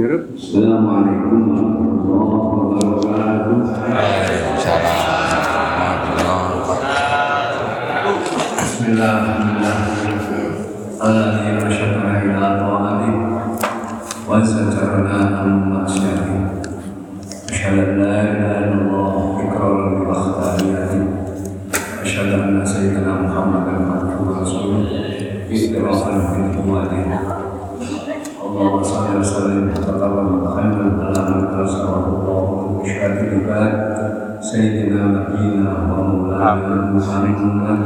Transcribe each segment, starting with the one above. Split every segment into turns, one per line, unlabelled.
السلام عليكم ورحمة الله وبركاته. بسم الله أشهد أن لا إله إلا الله وسترنا أشهد أن لا إله إلا الله أشهد أن سيدنا محمدا عبده ورسوله إكرارا بالكمال محمد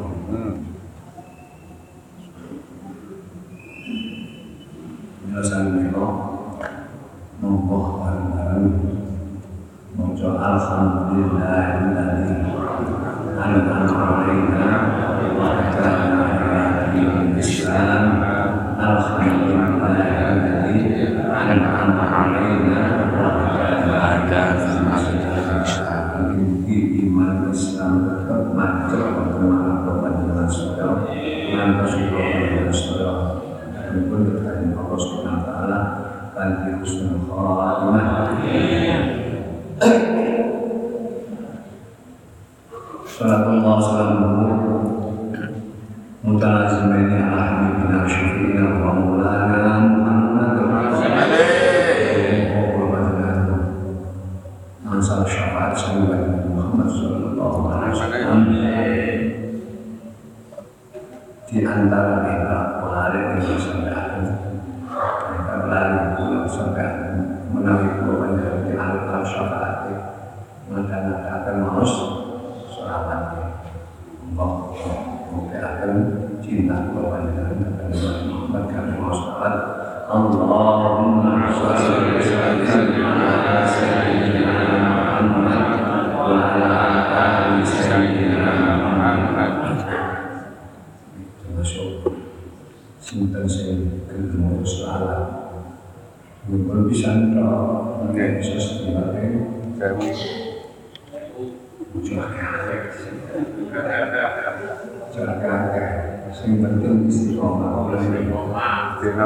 Mm.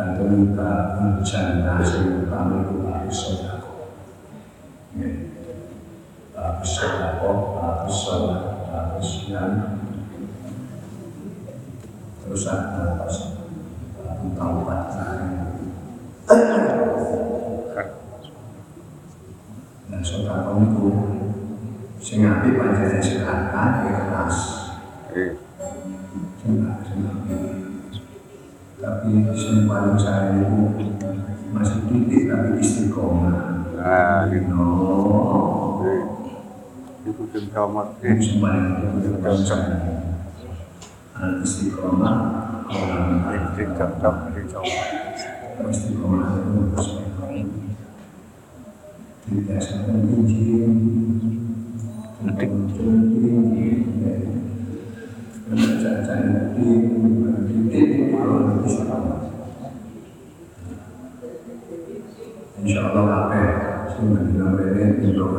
dan terbuka hujan nasi kami itu habis sodako. Terus pas dan itu.
Iya.
Tapi paling saya itu masih titik tapi istiqomah.
Nah, gitu.
No.
Itu
saya. Al istiqomah istiqomah sesuai. Tidak sampai. Tidak tinggi. Kerja-kerja titik kalau istiqomah. Insya Allah apa ya? Semua bilang ini untuk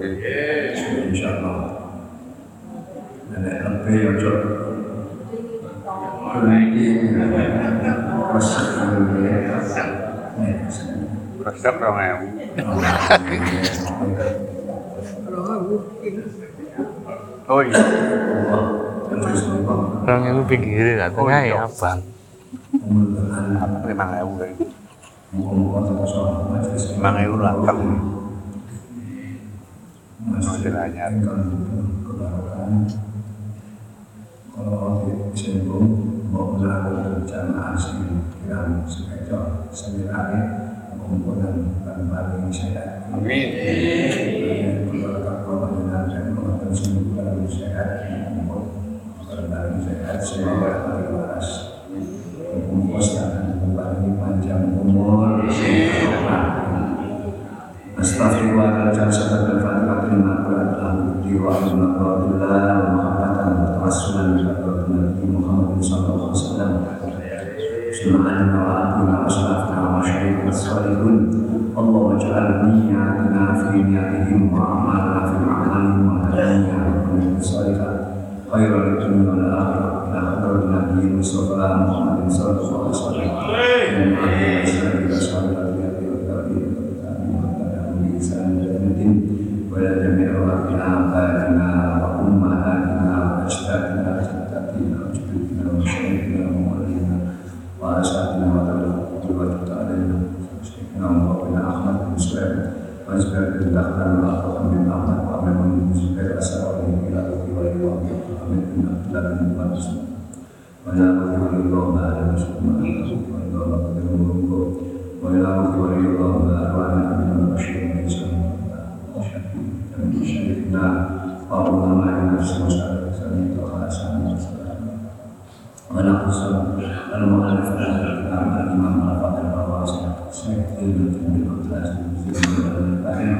Iya.
Insya Allah. Nenek apa yang jod? Kemudian resep dunia.
Resep dong ya. Oh iya.
Orang itu pinggir lah, tengah ya abang.
Lima ewu kan. Lima ewu lah. Masih anyar.
Kalau disinggung mau melakukan jamaah sini yang sebenarnya komponen dan paling sehat.
Amin.
Keluarga dan semua sehat. Sehat semoga panjang umur. Astagfirullah dan sahabat al-fatihah terima kasih jiwa al-Alhamdulillah wa mahabbatan wa tawassulan kepada Nabi Muhammad sallallahu alaihi wasallam. Subhanallah wa عليك صالحون اللهم اجعل نياتنا في نياتهم واعمالنا في أعمالهم واهدنا من صالحا خير الدنيا والاخره لا خير النبي المصطفى محمد صلى الله عليه وسلم ولا جميع وقتنا فاتنا وأساتذتنا وطلبة علينا شيخنا ومولانا أحمد بن سعيد وأزكى بالدخل والأخوة من أحمد وأمن من زبير أسأل إلى أبي ولي وأمن بن عبد الله بن مبارك ولا ولي الله ما لم يسلم الله قدره وإلى ولي الله ما أرواحنا من البشر شريكنا وعلماء نفس وسائر سبيل وخلاصنا ونقص المؤلف له عن الإمام رفعت الفواصل سيكون بالكتلات المزيد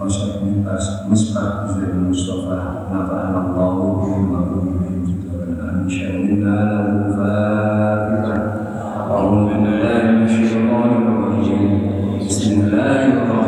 وشك من مسبح زيد المصطفى نفعنا الله بما كنا من أن شهدنا له فاتحة أعوذ بالله من الشيطان الرجيم بسم الله الرحمن الرحيم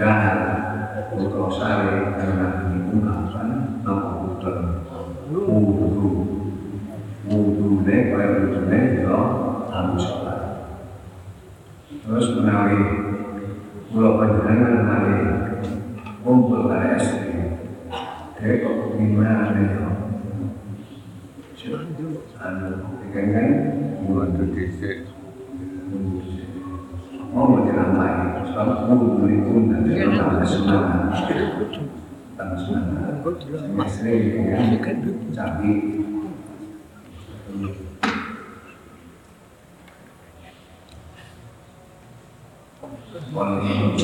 dahar. Untuk sari ini ungkapan nama putra wudu. Wudu ne kaya wudu ne ya terus menawi kalau panjenengan menawi kumpul pada istri dia kok gimana nih anu kan kan
Waktu dhisik.
mau menjelaskan soal wudu itu nanti tambah semangat tambah semangat istri ya cabai Walaupun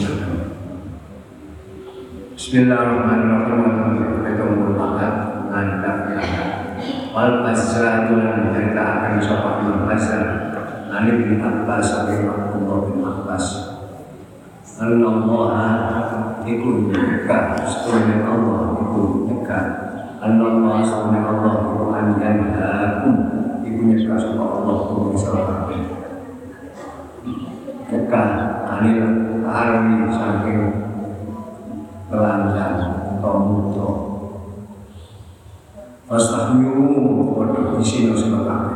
Bismillahirrahmanirrahim. Merupakan ngandap yang Wal Basra itu yang menceritakan sopan Imam. Nani bin Abbas sabi Abdullah bin Abbas. Allah iku nyegah setunya Allah iku. Allah setunya Allah iku anjan hakum iku nyegah sopan Allah iku bisa Nyegah anil armi saking telanjang atau muto Fastahyu Waduh isi no sima kami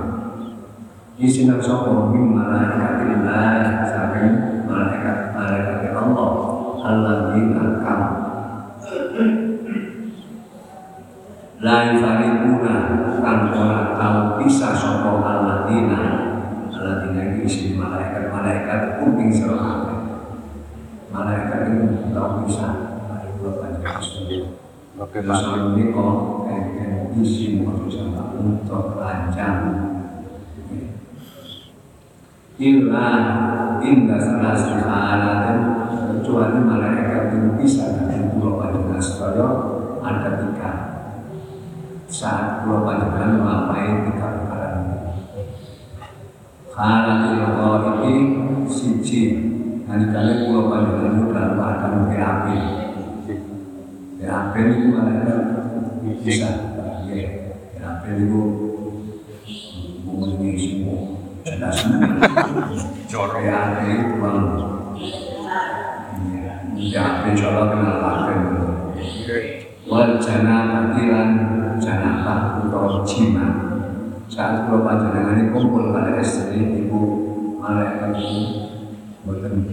Isi no sopo Min malaikat ilah Saking malaikat Malaikat Allah Allah. Binakam Lain farikuna Kan ora tahu bisa sopo Allah dina Allah itu isi malaikat-malaikat Kuping serah Malaikat itu tahu bisa
Oke, Pak.
ini untuk lancar. Illa inda salah dan kecuali malaikat itu bisa dari pulau sedaya ada tiga saat pulau panjang melampaui tiga perkara ini. Kalau ini siji Nalikane pulau panjang itu dalam keadaan PAP itu malaikat bisa ya. PAP itu mengenai jelas
Jorok.
PAP itu bang PAP coba kenal PAP wal jana jima saat kula panjenengan ini kumpul pada istri ibu malaikat itu boten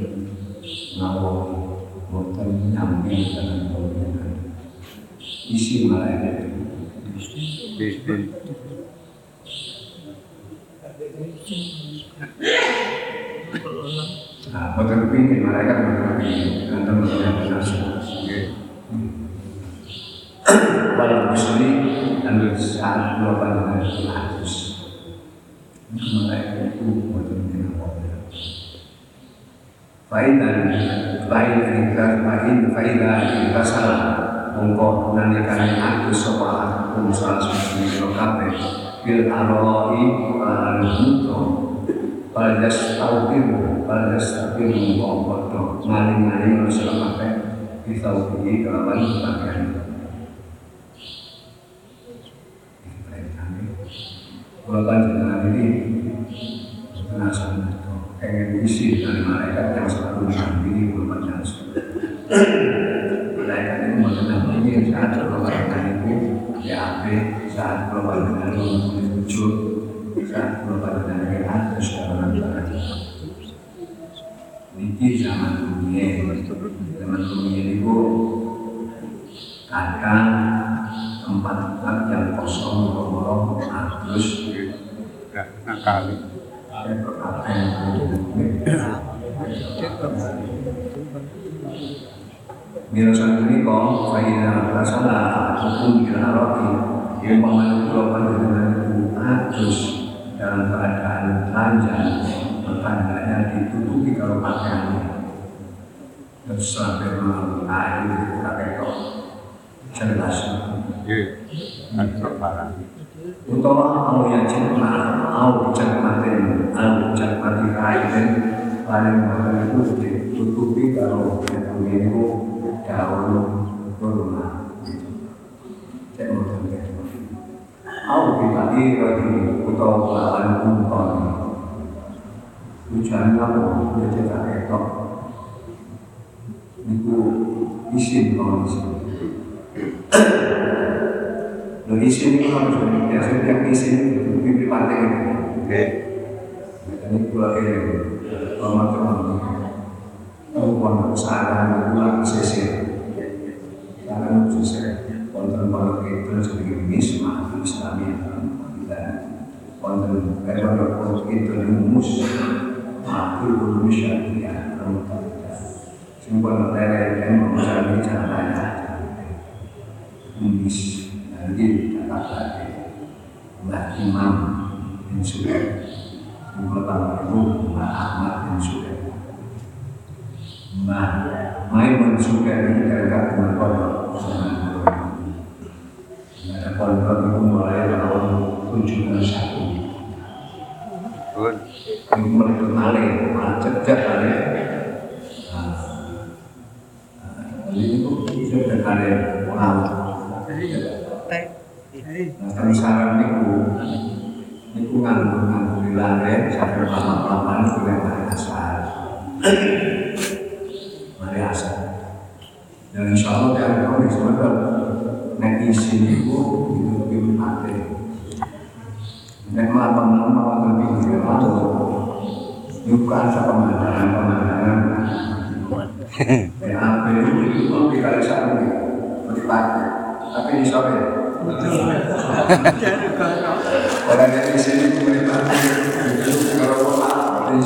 ngawur boten nyambi dengan panjenengan isi malaikat nah boten kepingin malaikat boten kepingin dan teman-teman benar Walau musli dan saat kula panjenengan itu hadis malaikat itu boten ngawur Faidan Faidan ikrar Faidan Faidan ikrar salah Mongko nalikane aku sapa aku salah satu sira kabeh bil aroi al muto Baldas taupir Baldas taupir mongko padha maling-maling sira kabeh bisa ugi kelawan pakaian Kalau panjenengan ini penasaran itu pengen isi dari malaikat yang selalu bulan jasa. Malaikat itu mendampingi saat keluarga itu BAP, saat keluarga itu muncul, saat keluarga itu ada sekarang Ini zaman dunia, zaman dunia itu kadang tempat-tempat yang kosong, lorong, terus
Nggak ngakali.
Ini kau Fahina Rasalah Hukum bila roti Yang panjenengan itu Hadus Dalam keadaan telanjang Maka hendaknya ditutupi kalau pakaiannya Dan sampai malam air pakai kok Jelas
Iya. Barang.
Utawa au cekma au cekmatin au cekmati kain paling mahal itu ditutupi yang itu daun kurma. Cek mau sampai au dibagi lagi utawa bahan kumpul. Hujan apa? Udah cetak etok itu isin kalau isin Lo isin itu harus biasa yang itu pipi pantai itu.
Oke.
Ini pula ini teman-teman. Perempuan saran pulang sisir. Saran sisir. Konten pondok itu sebagai misma dan konten pondok itu rumus makul ulum syariah Semua materi yang mencari caranya Umis nanti kata Mbah Imam bin Suhaib Mbah Ibu Mbah Ahmad bin Suhaib Mbah Maimun mensugani mereka dengan pondok. Ada pondok itu mulai tahun tujuh puluh satu.
pun
Ini meliput malih, malah cecek kali. Nah, ini itu sudah kali wow. Nah, kan sekarang niku niku nganggur di sampai lama-lama niku yang mari asal. Mari. Dan insya Allah bisa betul. Nek isi niku itu lebih mati. Nek malam malam malam lebih malu. Bukan pemandangan pemandangan. Ya, apa itu itu kita bisa dipakai. Tapi di sore Orang dari sini pemerintah itu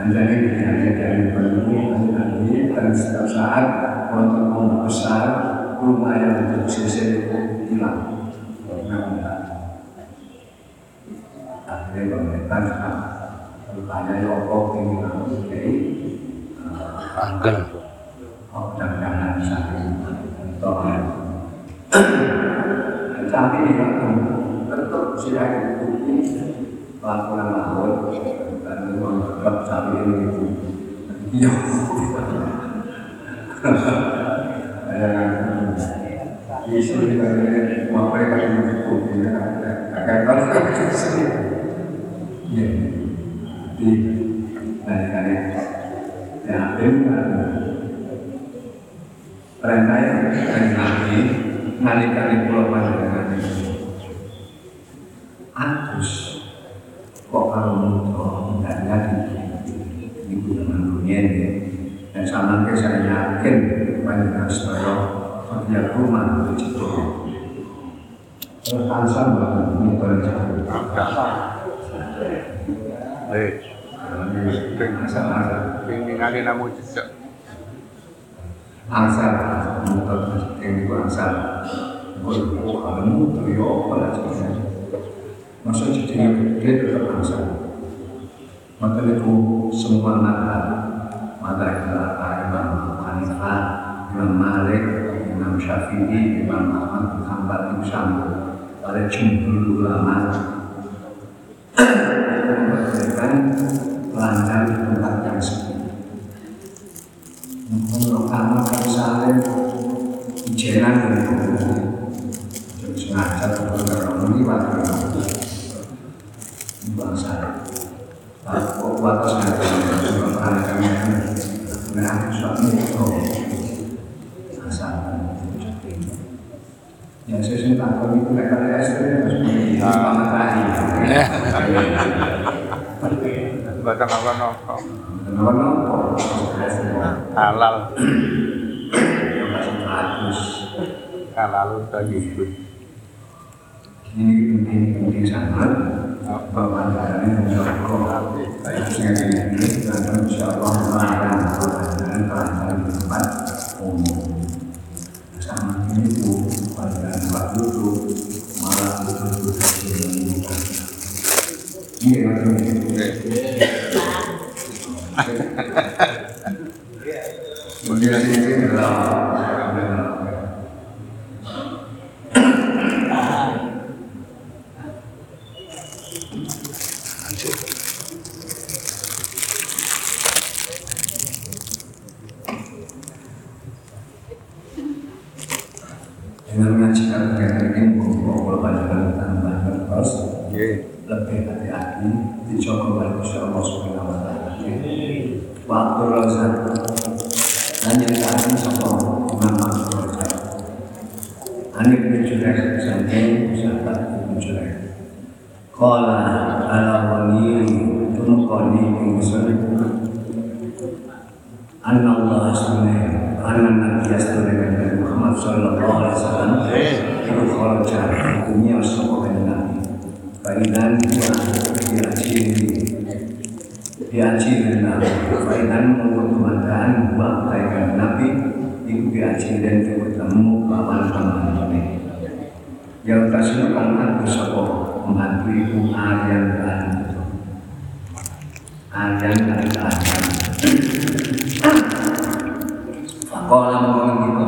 Anjani dari penuh Anjani dan setiap saat untuk membesar rumah yang untuk sisi hilang akhirnya pemerintah sekarang rupanya Yoko ini jadi
Anggel.
Oh, jangan-jangan saling toh. Tapi ini tetap sudah dibukti laporan laut dan sapi ini itu. Iya. Kan mau mereka yang dibukti akan tahu kan. Iya. Di dari ya benar perintah yang di pulau panjenengan Agus kok kalau muncul dan jadi di bulan dunia ini ke saya yakin panjenengan sedaya dia rumah banget jauh.
Eh jejak
asal yang itu asal kamu sebenarnya. Masa tetap asal maka itu semua nakal maka adalah Imam Abu Hanifah Imam Malik Imam Syafi'i Imam Ahmad bin Hanbal Imam Sambul pada jumhur ulama itu memberikan pelanggan di tempat yang sepi kamu kalau misalnya ijenan dari sengaja beberapa ini waktu itu bangsa kok waktu sengaja beberapa kami dengan suatu itu asal ya saya itu SD harus menjadi
apa nopo halal halal ibu
ini penting penting sangat bahwa dari menjauhkan saya ini dan insya itu malah itu sudah menimbulkan ini yang Kemudian ini adalah dengan mengajikan kegiatan ini mengumpul panjangan tambah terus
Nggih.
lebih hati-hati dicoba oleh Gusti Allah Subhanahu wa taala. Waktu rozak dan yang tadi sapa Imam Abdul Razak. Ani bin Juraih sampai sahabat bin Juraih. Qala ala wali tumqani ingsun Anna Allah subhanahu Anna Nabi Astuna Nabi Muhammad Sallallahu Alaihi Wasallam itu kharaja hukumnya sapa kanjeng Nabi Faidan wa diaciri diaciri Nabi Faidan mengkutumakan wa kanjeng Nabi itu diaciri dan ketemu lawan teman-teman yang taslukan aku sapa membantu ibu Aryan dan Aryan dan Aryan Fakola mengkong kita.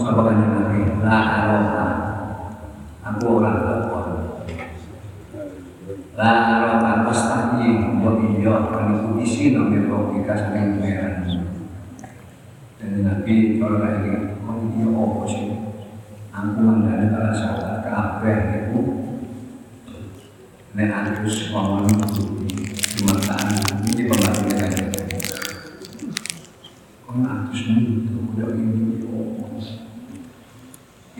Sapa kanjeng Nabi? La aroha. Aku orang takwa La aroha Pastaki Mbok iya Kan aku isi Nabi Rokika Saking pengeran Dan Nabi Kalau Oh iya apa sih Aku mandani Kalau sahabat Kabeh itu Nek Agus Ngomong Jumataan Ini pembantunya kanjeng Kung atus mundo udah ini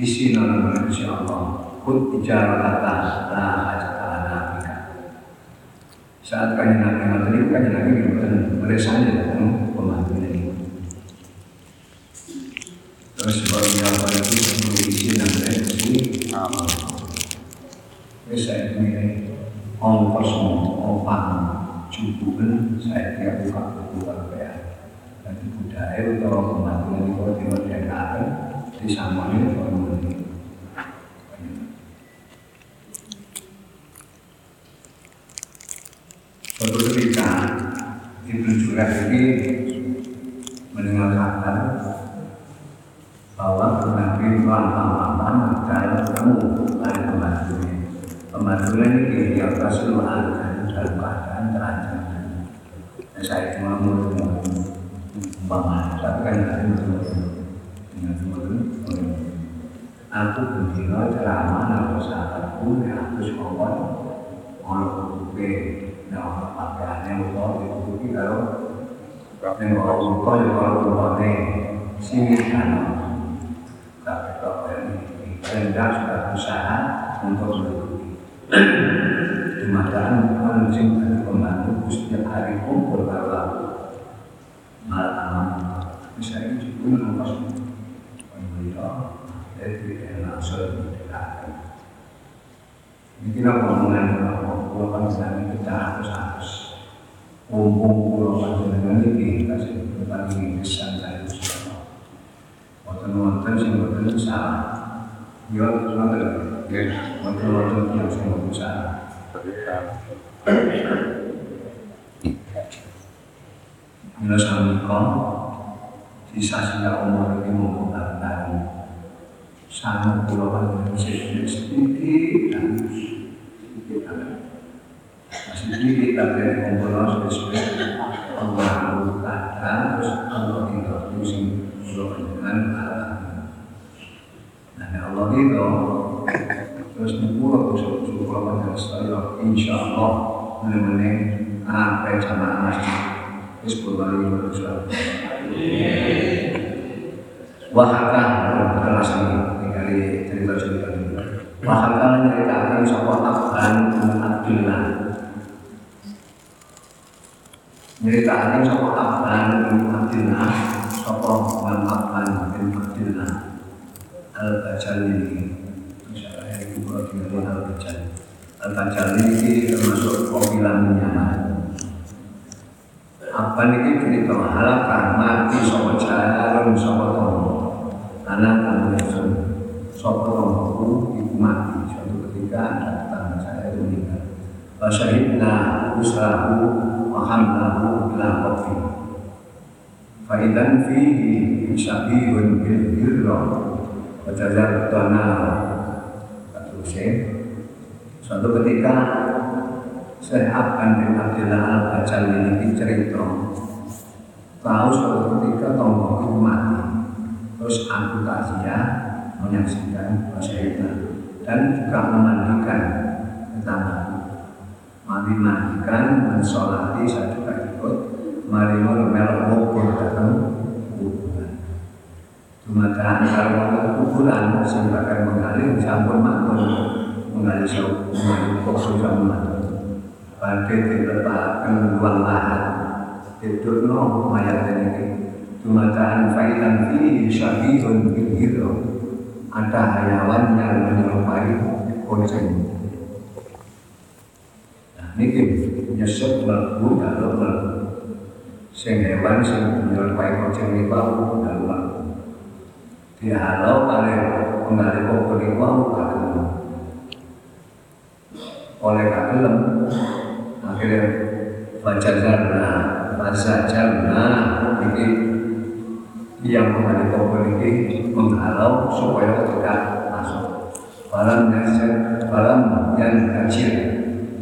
isi nama manusia Allah kut bicara kata la hajata nabika saat kanya nabi materi kanya nabi bukan mereka datang pembantu ini terus baru yang lagi sebelum isi dan reaksi saya ini ongkos opang cukupan saya tiap buka buka ya Jadi budaya atau pembantuan di kota timur Jakarta di sama ini orang ini. Suatu ketika Ibnu Jurah ini mendengar kabar bahwa Nabi lama-lama mencari kamu dari pembantunya. Pembantunya ini di atas dalam keadaan terancam. Dan saya cuma mau umpama tapi kan tadi dengan teman aku berdino ceramah nama sahabatku yang aku sekongkon ono kutuke nama utuh dikutuki kalau ya kan berusaha untuk pembantu setiap hari itu tidak ini kita pulau panjang kita harus harus kumpul pulau panjang ini kasih kesan dari usaha waktu nonton sih nonton salah ya nonton waktu nonton yang sih nonton salah Mila samika sisa-sisa umur ini membutuhkan sangat pulau panjang sedikit sedikit sedikit masih sedikit tapi ngobrol sesuai Allah kata terus Allah tidak pusing pulau panjang Allah dan Allah itu terus pulau pulau panjang saya insya Allah benar-benar apa jamaah Terus berbalik berusaha. Wahaka kelas ini dari Abdullah. Menceritakan soal Abdan bin Abdullah, soal Bang Abdan bin Abdullah. Al-Bajali. Misalnya itu kalau tinggal Al-Bajali. Al-Bajali ini termasuk kopilan Yaman apa ini cerita? Halakan mati sopo jalan sopo tomo. Anak kamu yang sopo tomo ibu mati. Suatu ketika datang saya itu meninggal. Fasyahidna usahu wa hamlahu ila kofi Faidan fihi syabihun bil birra wa jazartana Terusnya Suatu ketika saya akan bin al-Bajal ini cerita tahu suatu ketika tombol itu mati. Terus aku takziah menyaksikan masyarakat dan juga memandikan tetanggaku mandi mandikan mensolati saya juga ikut. Mari melok kubur datang kuburan. Cuma kalau kuburan sehingga akan mengalir sampun makmur. Mengalir jauh mengalir kubur sama Bagi diletakkan ruang lahat Hidup no mayat ini Tumataan fa'ilan fihi syabihun bil hidro Ada hayawan yang menyerupai kucing Ini nyesep melebu kalau melebu Sing hewan sing menyerupai kucing ini bau dan melebu Dihalau paling pengali pokok ini bau kagem Oleh kagem Akhirnya baca jarna baca jarna ini yang menghadap pokok ini menghalau supaya tidak masuk. Balam yang balam yang kecil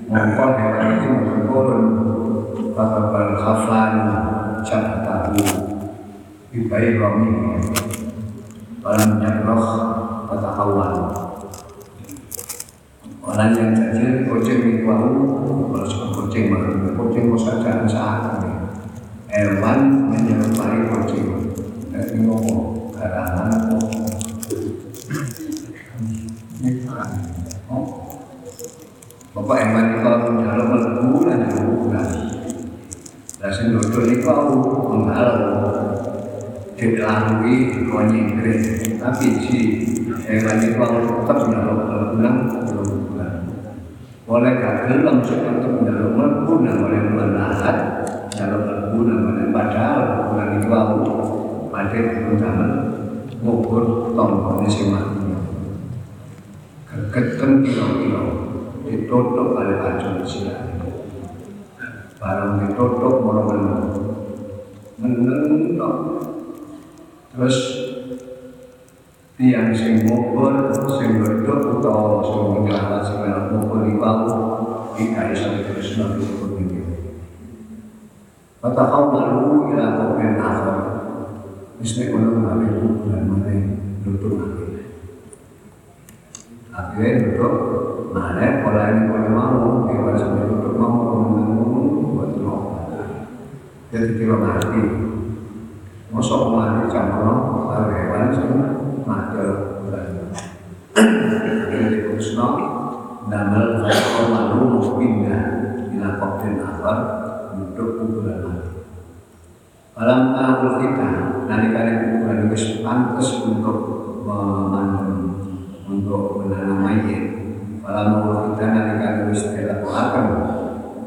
mengkol hewan itu menurun pada berkhafan jabatahu ibai rami balam yang roh pada awal orang yang kecil kucing itu kalau kucing kucing saja saat hewan menyerupai kucing dari ngomong karangan Bapak hewan itu kalau dalam melebu dan bulan dan sendodol itu aku menghalau. Dilalui konyengkring tapi si hewan itu tetap dalam bulan belum bulan oleh gagal langsung untuk dalam melebu. Dan oleh menahan dalam melebu. Dan oleh padahal bulan itu aku pada pertama ngukur tombol si mati kegeten kilo-kilo ditutup oleh racun silat barang ditutup moro-moro meneng terus tiang sing ngubur sing berduk utawa sing menyelamat sing melok ngubur di bau ikai sampai terus ngubur ini. Kata kau lalu ila ulung nabi bulan duduk nabi Akhirnya duduk mana pola ini pola mau Kita sampai duduk mau menunggu buat roh Jadi kira mati. Masa mati campur Kalau hewan semua mati. Akhirnya diputusno Damel kau lalu mau pindah Ila kopin akhir Duduk kuburan mati. Dalam tahun kita, nalika kuburan itu pantas untuk untuk menanam mayit. Dalam tahun kita nalika itu dilakukan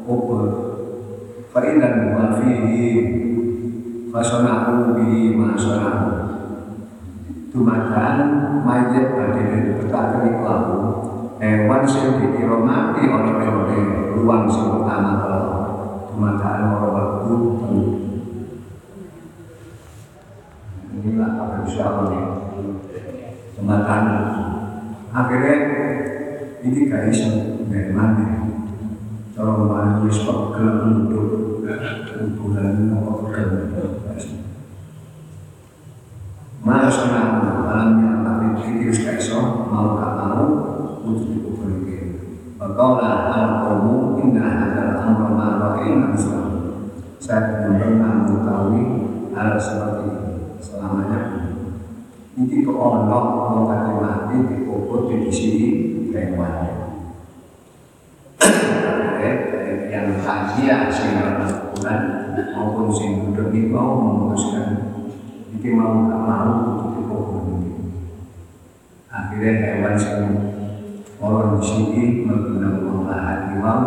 kubur. Faidan wa fihi fasonahu bihi ma sonahu. Dumadaan mayit badhe dipetaken iku aku hewan sing dikira mati oleh oleh ruang sing utama kalau dumadaan ora waktu inilah apa insya Allah jembatan akhirnya ini gak dari mana cara mana wis pegel untuk kuburan apa pegel Mana sana alam yang tapi pikir gak iso mau gak mau untuk dikubur. Bakalah al-qawmu inna hadal amra ma'ra'in Islam. Saya belum pernah mengetahui hal seperti ini. Selamanya ini kok ono mau mati dikubur di sini hewan yang kajian sehingga kuburan maupun sing duduk mau memutuskan ini mau gak mau dikubur ini akhirnya hewan sing orang sini menggunakan lahan imam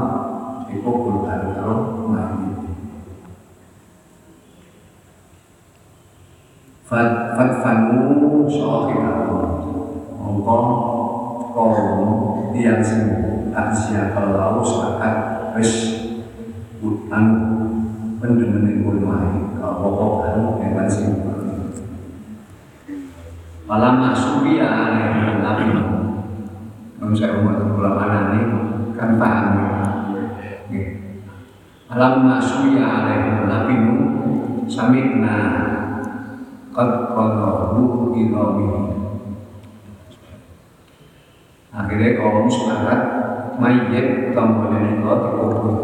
dikubur baru mati Fatfanu sohibahu Mongko kaum yang sing taksia kalau sepakat wis hutan pendemen mulai kalau pokok kan hewan sing malam ya yang nabi kalau saya umat ulama ini kan paham. Malam masuk ya yang nabi samikna. Qad qadahu iramihi akhirnya kaum sepakat mayat tombol ini kau dikubur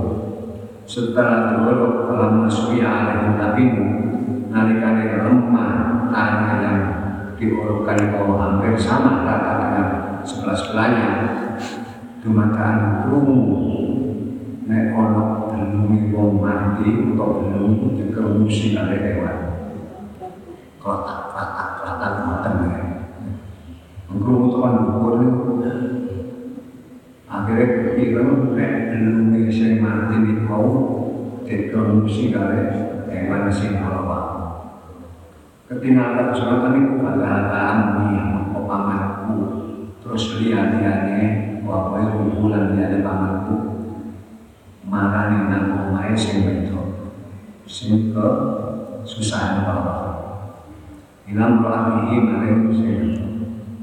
setelah dulu telah masuk alaihi nabimu nalikane lemah tanah yang diurutkan kaum hampir sama rata dengan sebelah sebelahnya dumataan rumu nek ono belum wong mati atau belum dikerumusi oleh hewan. Kelatak-kelatak ngoten ya. Ngkrungu tekan dhuwur niku. Akhirnya kepikiran nek delunge sing mati niku mau diproduksi kare hewan sing halal. Ketinggalan suratan itu kata amni apa pamanku terus lihat-lihatnya wapai kumpulan lihat pamanku. Marani nang omahe sing wedok sing ke susahan bapak ilam ro'amihi maring sing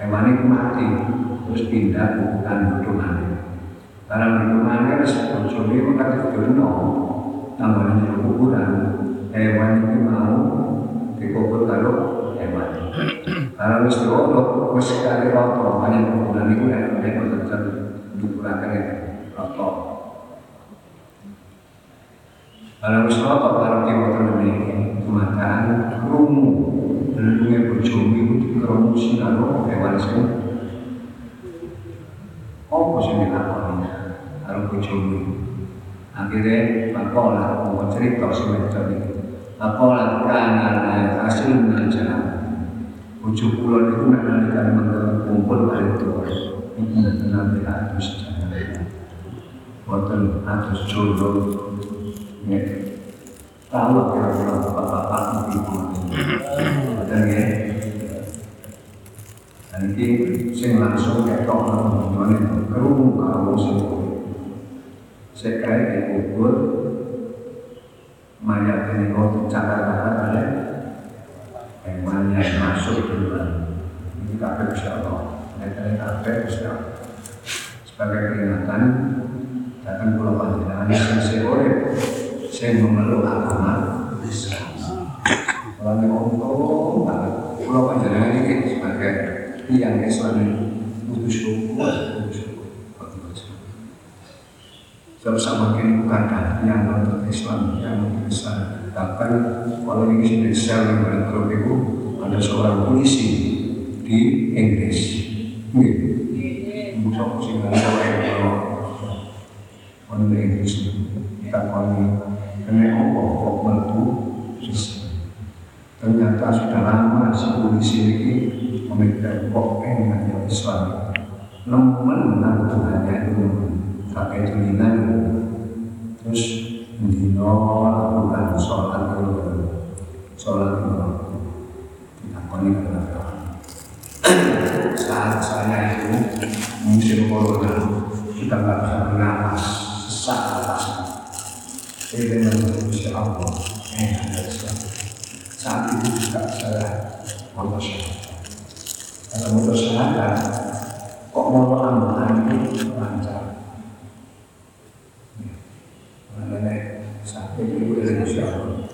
hewan itu mati? Terus pindah kuburan dudukane barang dudukane wis bojone kok kan didono tambah di kuburan. Hewan itu mau dikubur karo hewan. Kalau wis diolok wis kali roto. Banyak kuburan itu nek nek tetep dukuraken roto wis roto karo kiwa ini kemataan krungu. Lelunge bojomu iku dikeromusi karo hewan sing apa sing dilakoni? Karo bojomu akhirnya pakola mau cerita wedok iki pakola kana hasil naja bojo kula niku nek nalika kumpul kali tuwa. Iku nanti adus Boten adus jodoh Ya, tahu kira-kira bapak-bapak ibu ya? Dan ini sing langsung ketok ngomongnya kerungu kalau sing saya kaya dikubur mayat ini kau catat-catat ada hewan yang masuk duluan. Ini kabeh bisa Allah ini kabeh bisa sebagai peringatan datang pulau panjenengan sing seorang saya memeluk agama Islam. Kalau ngomong banget, pulau panjenengan ini sebagai tiang Islam ini butuh syukur, butuh syukur. Sebab semakin bukan yang Islam, yang non Islam. Bahkan kalau ini sudah sel yang itu ada seorang polisi di Inggris. Ini musuh sing ngomong kalau orang Inggris kita kali kena apa kok melebu ternyata sudah lama si polisi ini memikirkan kok enak yang Islam nemen nang Tuhannya itu. Pakai tulinan terus mendino lakukan sholat dulu sholat dulu tidak koni kenapa saat saya itu musim corona kita nggak bisa bernapas sesak atas ini manusia Allah enak saat itu juga saya mau syahadat mau syahadat kok mau amalan itu lancar mengenai sampai itu dari Insya Allah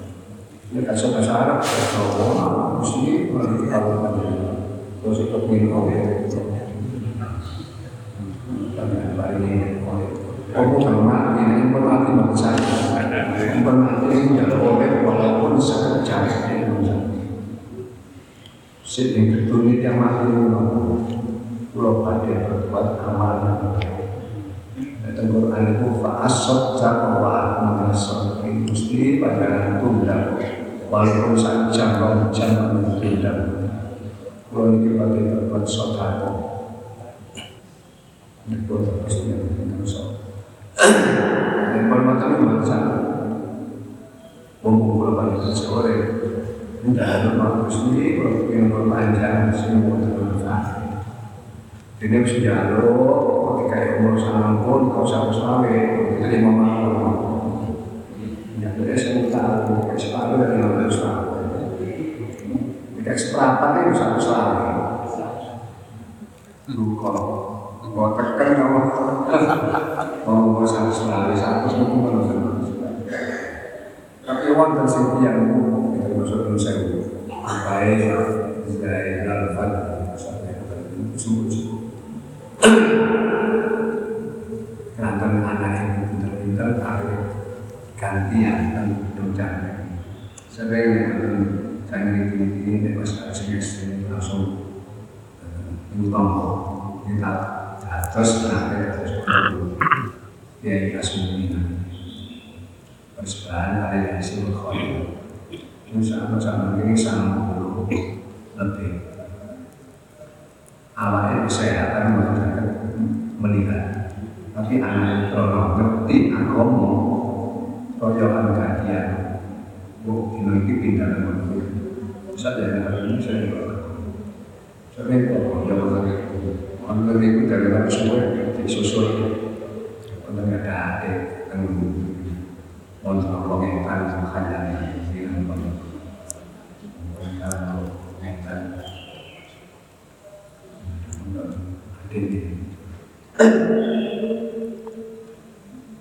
ini kasih bahasa Arab bahasa Allah mesti melalui kalau terus ikut minum oleh dan hari ini Aku hormat ini hormati bangsa Hormati ini ya oleh walaupun sekejap Sini berdunia yang mati Pulau pada berbuat amal Dan Quran itu Fa'asot jawa mengasot Mesti pada tunda Walaupun saja kau jangan tunda Pulau ini pada berbuat sodako Ini pulau pasti yang berbuat dan permata membaca Bumbu berapa itu sore Tidak ada waktu sendiri Kalau yang berpanjang Semua bermanfaat Ini bisa jalur Ketika umur salam pun Kau sama selawe Itu lima malam Ya, jadi saya tahu Kayak separuh dari lima belas tahun Kayak seperempat itu satu selawe Luka Kau tekan kamu Oh, satu selalu satu itu manusia. Tapi wonten sing yang itu masuk dalam sewu. baik dari relevan sampai sungguh-sungguh Nanti anak yang pintar-pintar tarik gantian dan rencana saya ingin saya ingin ini pas semester langsung utang kita atas nanti atas. Ya kasih ini persembahan yang hasil khair ini sama sama ini sama dulu lebih. Awalnya kesehatan mengatakan melihat tapi anak kalau ngerti agama royokan kajian bu ini ini pindah dengan bisa jadi hari ini saya juga ini kok ya orang lebih itu dari mana semua disusul untuk ada adik dan untuk Allah yang kan banyak mereka mengenai adik keluarga yang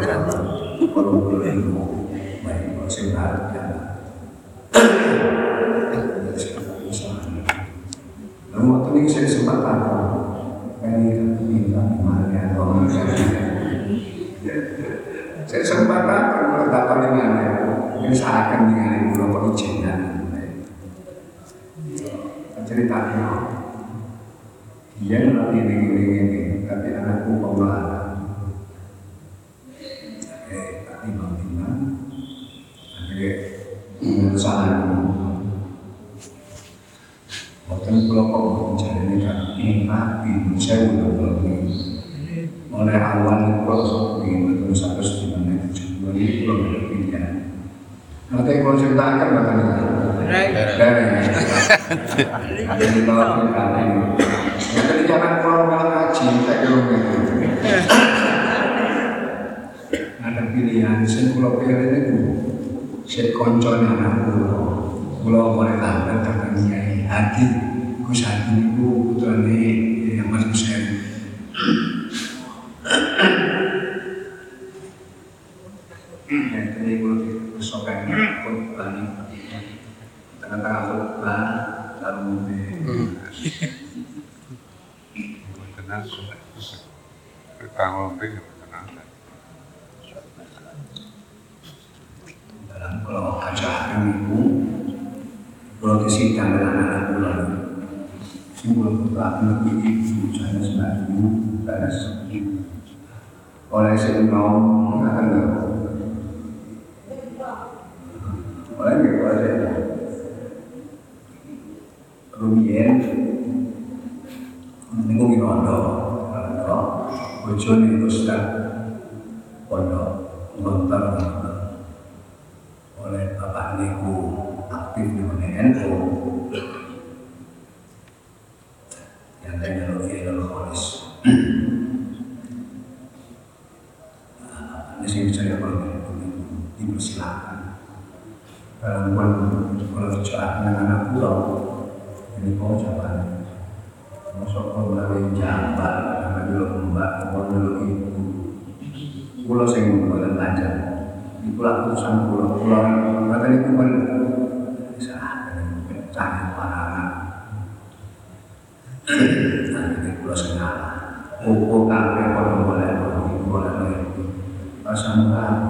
kalau baik kalau saya harap ya lalu waktu ini saya sempat tahu ini minta gimana ya kalau saya sempat tahu meletakkan dengan ini seakan dengan ibu izinkan ceritanya dia nanti ini ini ini tapi anakku pemelahan timbang-timbang akhirnya pengusahaan Waktu pulau kok mencari ini kan ini tapi saya udah belum oleh awal pulau ini terus harus gimana dua ini belum ada pilihan nanti kalau ceritakan bahkan dari ada di bawah kita ini yang tadi jangan pulau malah ngaji tak belum ada pilihan saya pulau pilih itu saya koncon anak pulau pulau boleh tampil kata nyai hati kus hati itu putra ini yang masuk saya yang tadi pulau kesokan pun tadi tengah-tengah khutbah lalu
tenang tanggung tinggi tenang
dalam kalau ajaran itu kalau disidang dengan anak bulan simbol putra lebih ibu saya sebagai ibu balas oleh senyum mengatakan oleh itu ada Rumien Minggu Minondo Minondo Bojone Ustaz Pondok Gontor oleh Bapak Niku aktif di mana NU yang teknologi dan kholis di sini saya boleh dipersilakan kalau bicara dengan anak pulau ini kau masuk kau melalui jabat karena dulu mbak kau dulu ibu. Pulau sing boleh belajar di pulau urusan pulau. Pulau kata itu kan bisa cari para anak nanti pulau segala Buku kafe kalau boleh boleh boleh pas sama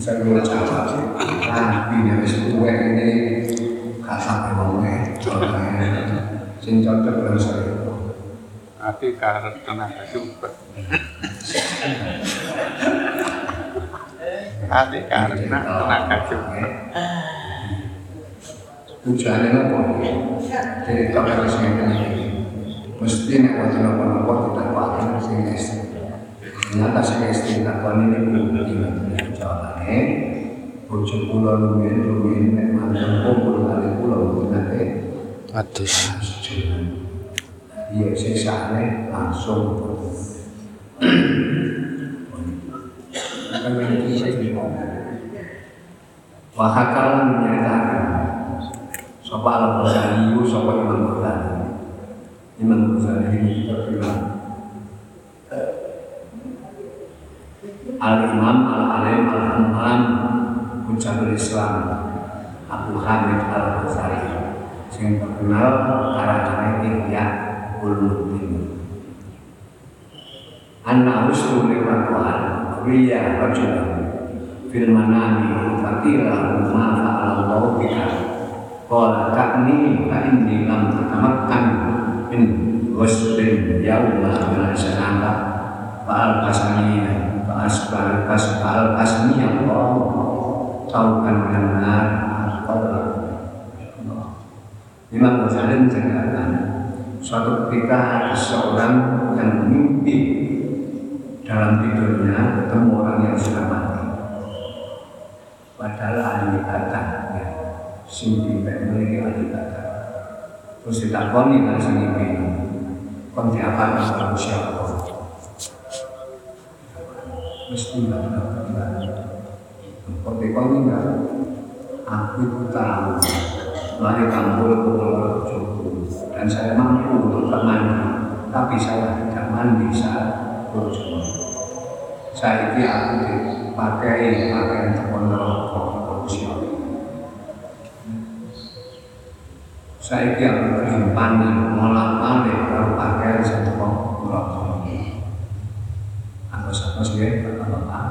bisa gue jawab tapi ya wis kue ini kata ngomongnya contohnya sing cocok dengan saya
Ati karena tenaga juga. Ati karena tenaga juga.
Tujuannya apa? Jadi kalau harus ini mesti nek wonten apa-apa kita pakai sing istri. Ternyata sing istri takon ini belum jawabannya. Bojo kula luwih luwih nek mantan kumpul kali kula nate.
Atus.
Iya sesane langsung. Kan ini sing Wahakalan menyatakan Sapa al-Ghazali, sapa Imam Ghazali? Imam Ghazali ini terkenal Al-Imam, Al-Alim, Al-Hamam Hujjatul Islam Abu Hamid Al-Ghazali. Yang terkenal karangannya Ihya Ulumuddin. Anna Husnu Liwatuhan Riya Rajulan Fil manami Fatila Ma fa'alallahu bika Qala ka'ni Ka'inni lam tatamakkan Min Ghuslin Yawma Bila sanata Fa'al kasani Fa'asbal Fa'al kasani Allah. Taukan benar Imam Ghazali menceritakan Suatu ketika ada seorang yang mimpi dalam tidurnya ketemu orang yang sudah mati. Padahal ahli kata, ya, sing tidak memiliki ahli kata. Terus ditakoni kan sing ini, kon diapa kalau siapa? Mesti dapat Seperti kau enggak, aku itu tahu. Lahir kampung pulau Joko. Dan saya mampu untuk mandi, tapi saya tidak mandi saat bojo. Saya ini aku dipakai pakaian terkontrol Saya aku kelimpanan, malah balik kalau saya terkontrol. Aku sampai Terus ya, Bapak-bapak.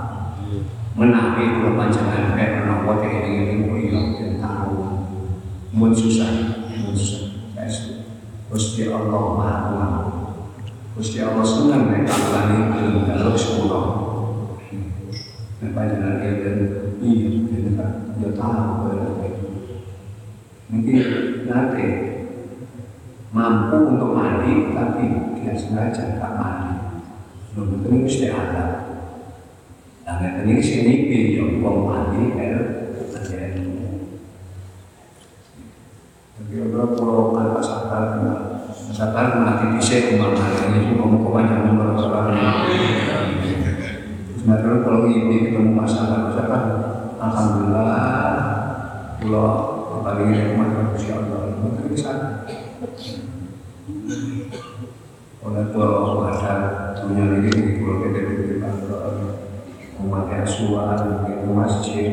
Menawi kula panjenengan kayak menawa ini ini yo yang tahu. Mun susah, mun susah. Gusti Allah Maha Pengampun. Gusti Allah senang nek kawulane gelem daluk sepuro. Nek panjenengan keten iya keten yo tahu kowe. Mungkin nanti mampu untuk mandi tapi dia sengaja tak mandi. Belum tentu ada. Dan ini sini yang wong mandi el Tapi kalau pulau kan sadar, sadar mati di sini umar hari ini mau kau banyak nomor salah. Sebenarnya kalau ini ketemu masalah misalkan, alhamdulillah, pulau paling nikmat Gusti Allah itu bisa. Oleh pulau ada dunia ini di pulau kita di memakai asuhan, ke masjid,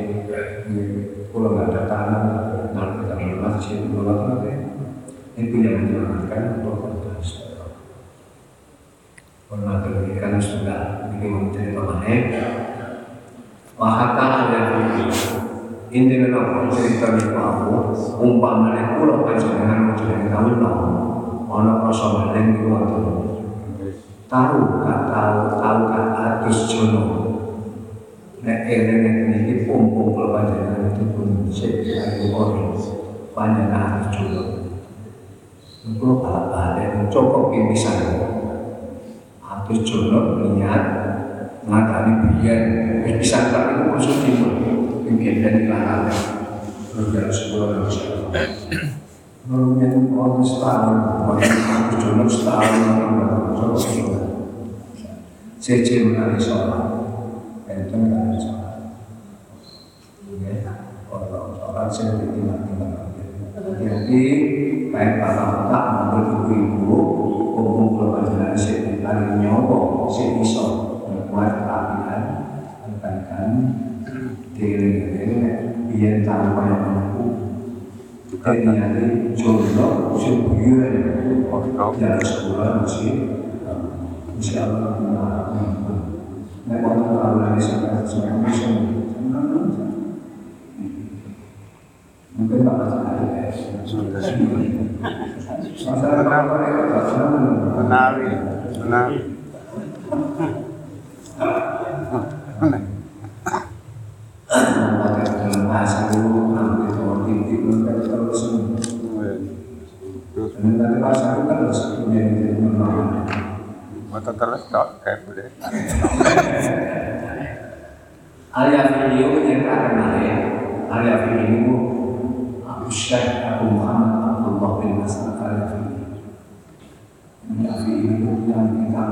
kalau nggak ada tanah, nanti kita ke masjid, kalau nanti itu yang menyelamatkan Allah Pernah berikan sudah bikin menjadi pemanen. Wahata ada Intinya nopo cerita di aku, umpamanya pulau panjenengan menjadi tahun no, ono rasa balen di waktu tahu gak tahu gak atus jono. Nek eling nek niki pung-pung kula panjenengan itu pun sik ayo ora. Panjenengan atus jono. Kula balik-balik cukup pisan atus jono niat ngatani biyen. Wis pisan tak iku khusus timur mungkin dari lahan Roger sebuah yang orang setahun, orang jono setahun, orang setahun. Cece menari sholat, itu menari sholat. Kalau sholat saya ditinggal tinggal. Jadi baik para otak maupun ibu-ibu, umum keluarga saya ditinggal nyobo, saya iso membuat kerapian, kebaikan, diri-diri, biar tanpa yang mampu Kenyali jodoh usia buyuan Jalan sebulan masih Insya Allah Nek wonten kawulan sampai sampai bisa Mungkin Pak Hasan Masalah kapan itu Pak Hasan
Menawi, menawi.
Pakai dalam bahasa dulu Nanti kalau titik Nanti terus Dan nanti bahasa itu kan harus menjadi menolak
Mata terus tok kayak boleh.
Alia video yang akan ada Alia video Abu Syekh Abu Muhammad Abdullah bin video Alia video yang kita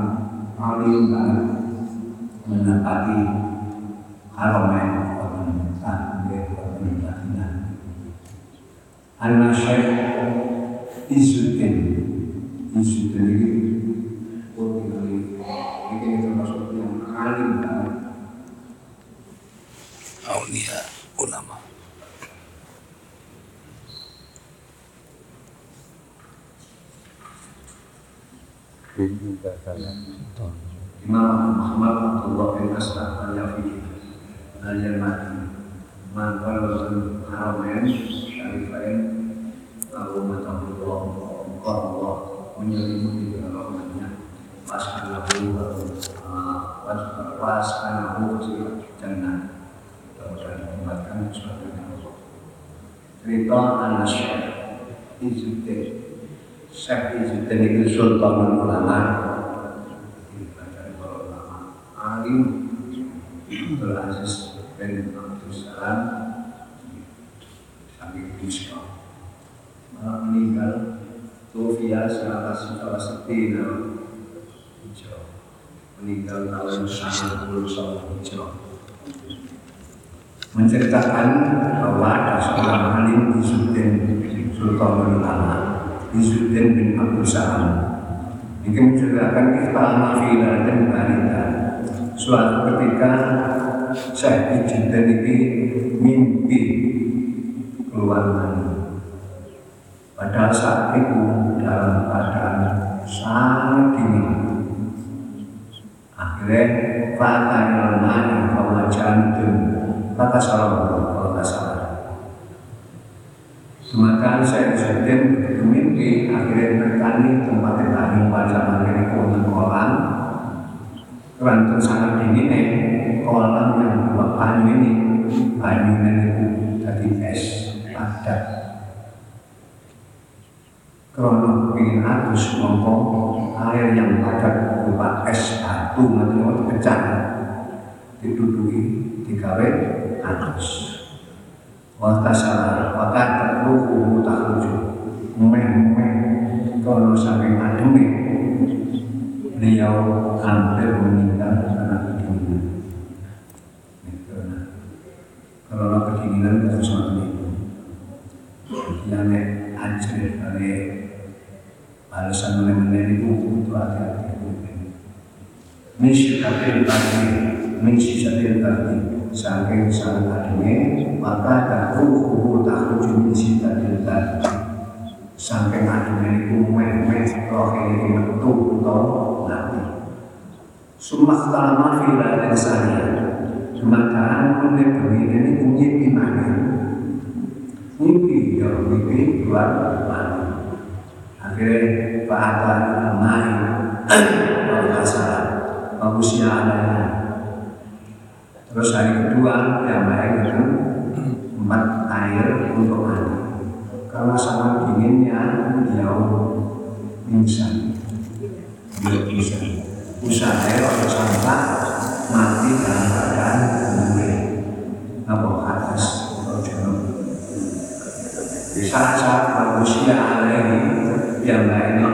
alim dan menepati Haromen Wabuntan Anak Syekh Izuddin Izuddin ini Oh, ini ini termasuk yang alim banget
aulia ulama
Saya.
Imam Muhammad Abdullah bin Asad al-Yafi al-Yamani Mantan Rasul Haramain Syarifain Lalu Matahullah Allah menyelimuti dengan rahmatnya. Wasanahu Wasanahu jannah. Mudah-mudahan ditempatkan sesuatu yang Allah. Cerita anak Syekh Izuddin Syekh Izuddin itu Sultanul Ulama bin malah meninggal. Setina Hijrah. Meninggal tahun 90 Hijrah. Menceritakan bahwa ada seorang alim Izuddin Sultan Ulama Izuddin bin Abdul Salam. Ini menceritakan kita mafilah dan balita Suatu ketika saya Izuddin ini mimpi keluar mani Padahal saat itu dalam keadaan sangat dingin Akhirnya fata ilal mani bahwa jantung maka kalau nggak salah Semacam saya begitu mimpi akhirnya bertani tempat tani pada zaman ini kolam Kerantung sangat dingin nih kolam yang buat banyu ini. Banyu itu jadi es padat Krono ingin adus ngomong air yang padat berupa es batu mau pecah. Diduduki digawe adus. Wata salah, wata terluku takluju Meh-meh Kalau sampai ademi Beliau hampir meninggal karena kedinginan Kalau kedinginan itu seperti itu Yang anjir dari Balasan meneh-meneh itu itu hati-hati Min syikatil tadi Min syikatil tadi Saking sang ademi Maka takruhu takruju min syikatil tadi Saking ademi itu meh-meh Roh ini metu Atau nanti Sumpah talama fila dan saya Sementara meneh begini ini punya gimana Mimpi ya mimpi keluar mana? Akhirnya Pak Atta Amai Kalau nggak salah bagusnya adanya. Terus hari kedua yang baik itu tempat air untuk mandi. Karena sangat dinginnya jauh pingsan. Dia pingsan. Usaha atau sampah mati dalam keadaan gue. Apa atas atau jenuh. Saat-saat manusia alaihi yang lainnya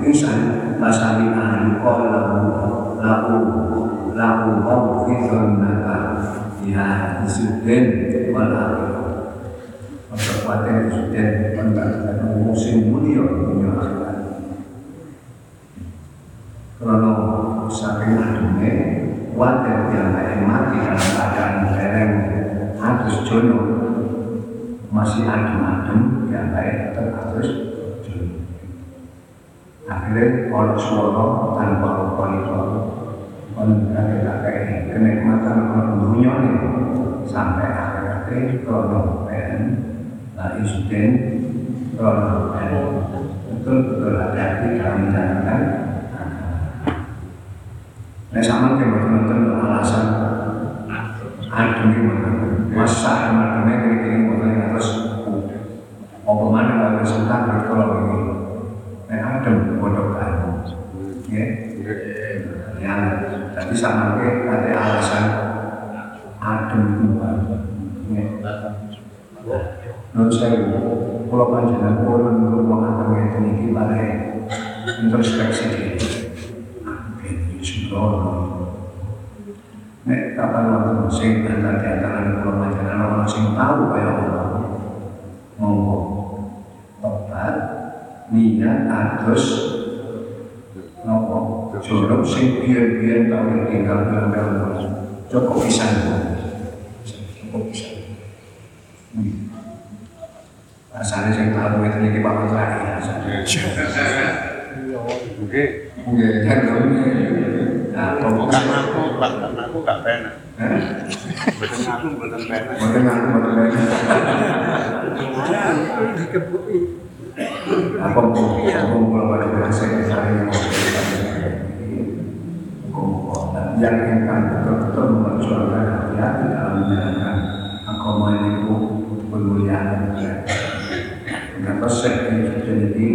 pingsan Masami ahli qalahu lahu lahu mawfidun naka ya isuden wal akhirah Kekuatan isuden Mendatangkan musim mulia Dunia akhirat Kalau saking adune Wadah yang lain mati Dalam keadaan dereng Agus jono Masih adem-adem Yang lain tetap agus jono. Akhirnya kalau suara tanpa lupa itu kan kakek kenikmatan orang dunia sampai akhirnya kalau pen lah insiden kalau pen betul betul. Hati-hati dalam menjalankan Nah sama betul-betul alasan adem gimana masa adem-ademnya kiri-kiri motornya terus apa mana kalau sebentar? Kalau begini. Nah, adem. Ya. Yang tadi sama ada alasan adem itu Ya. Menurut saya, kalau panjangan pun rumah adem itu ini pada introspeksi diri. Ini sembrono. Nek kapan waktu sing antara di antara pulau panjangan orang sing tahu kayak orang ngomong. Obat niat atus nopo jorok sing biyen-biyen tau tinggal dalam cukup pisan cukup pisan Rasanya saya tahu itu lagi Pak Menteri
Oke.
Oke, kan Nah, pokoknya
aku, bahkan aku gak penak. Betul aku, betul penak.
Mungkin aku mau
dikebuki
apa mau mau pada bahasa yang saya mau dan yakinkan betul-betul memperjuangkan hati-hati dalam menjalankan agama ini itu Kenapa saya jadi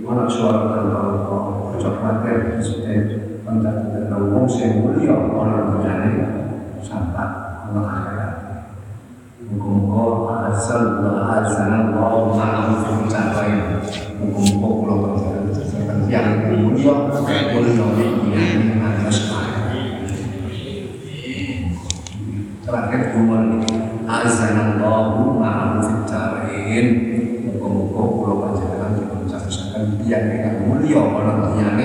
anak suara tanpa Allah Ucap khawatir Presiden Pendat dan Ngomong Saya mulia orang menjadi Sampai Allah akhirat Muka-muka asal azan Allah ma'am fi capai Muka-muka pulau berjalan Yang mulia Mulia atas Terakhir umur Azan Allah ma'am fi capai Muka-muka pulau berjalan Dipercasakan yang yang mulia Orang yang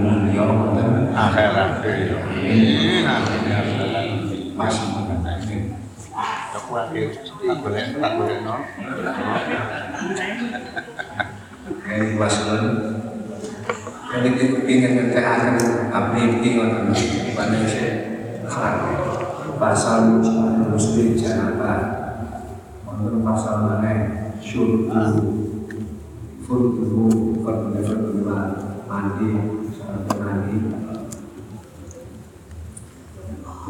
mulia Wonten Ngoten Indonesia Ikhlas Pasal Muslim Janaba Wonten pasal mana Syurbu Furbu Furbu Furbu Mandi mandi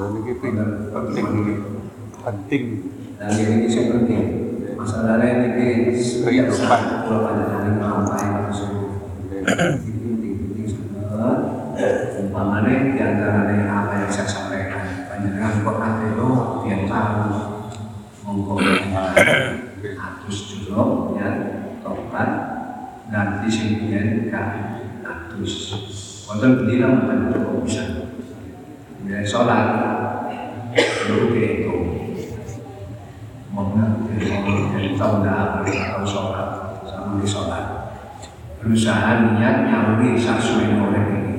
Dan ini penting ini. Penting.
Dan ini sih penting. Masalahnya ini saat Kalau pada hari Ngapain harus penting-penting sangat umpamanya di antara apa yang saya sampaikan. Panjenengan kok ate itu dia tahu. Monggo atus dulu ya. Tobat. Nanti sing biyen gak atus. Wonten bendina mboten cukup bisa. Ya sholat dulu itu. Dari tahun dah atau sholat. Sama di sholat. Berusaha niat nyawuri sasuwe oleh ini.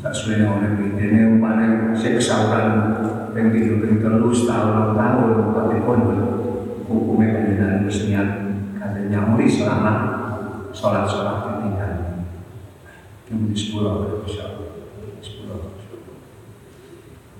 Sasuwe oleh ini. Ini umpamanya saya kesauran yang ping telu setahun tahun tapi pun hukumnya pendidikan harus niat. Kata nyawuri selama sholat sholat ditinggal itu di sepuluh insya Allah sepuluh Ngomong apa ini? Nanti,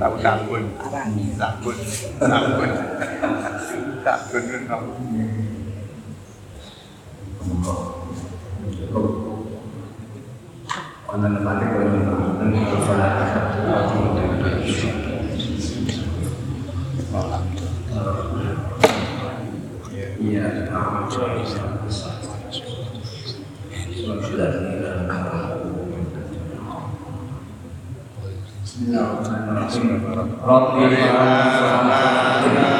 Tahu
sabun. Sabun. Sabun. Sabun itu kamu.
Monggo Anda lemari kalau dan kalau salah Iya, Subhanaka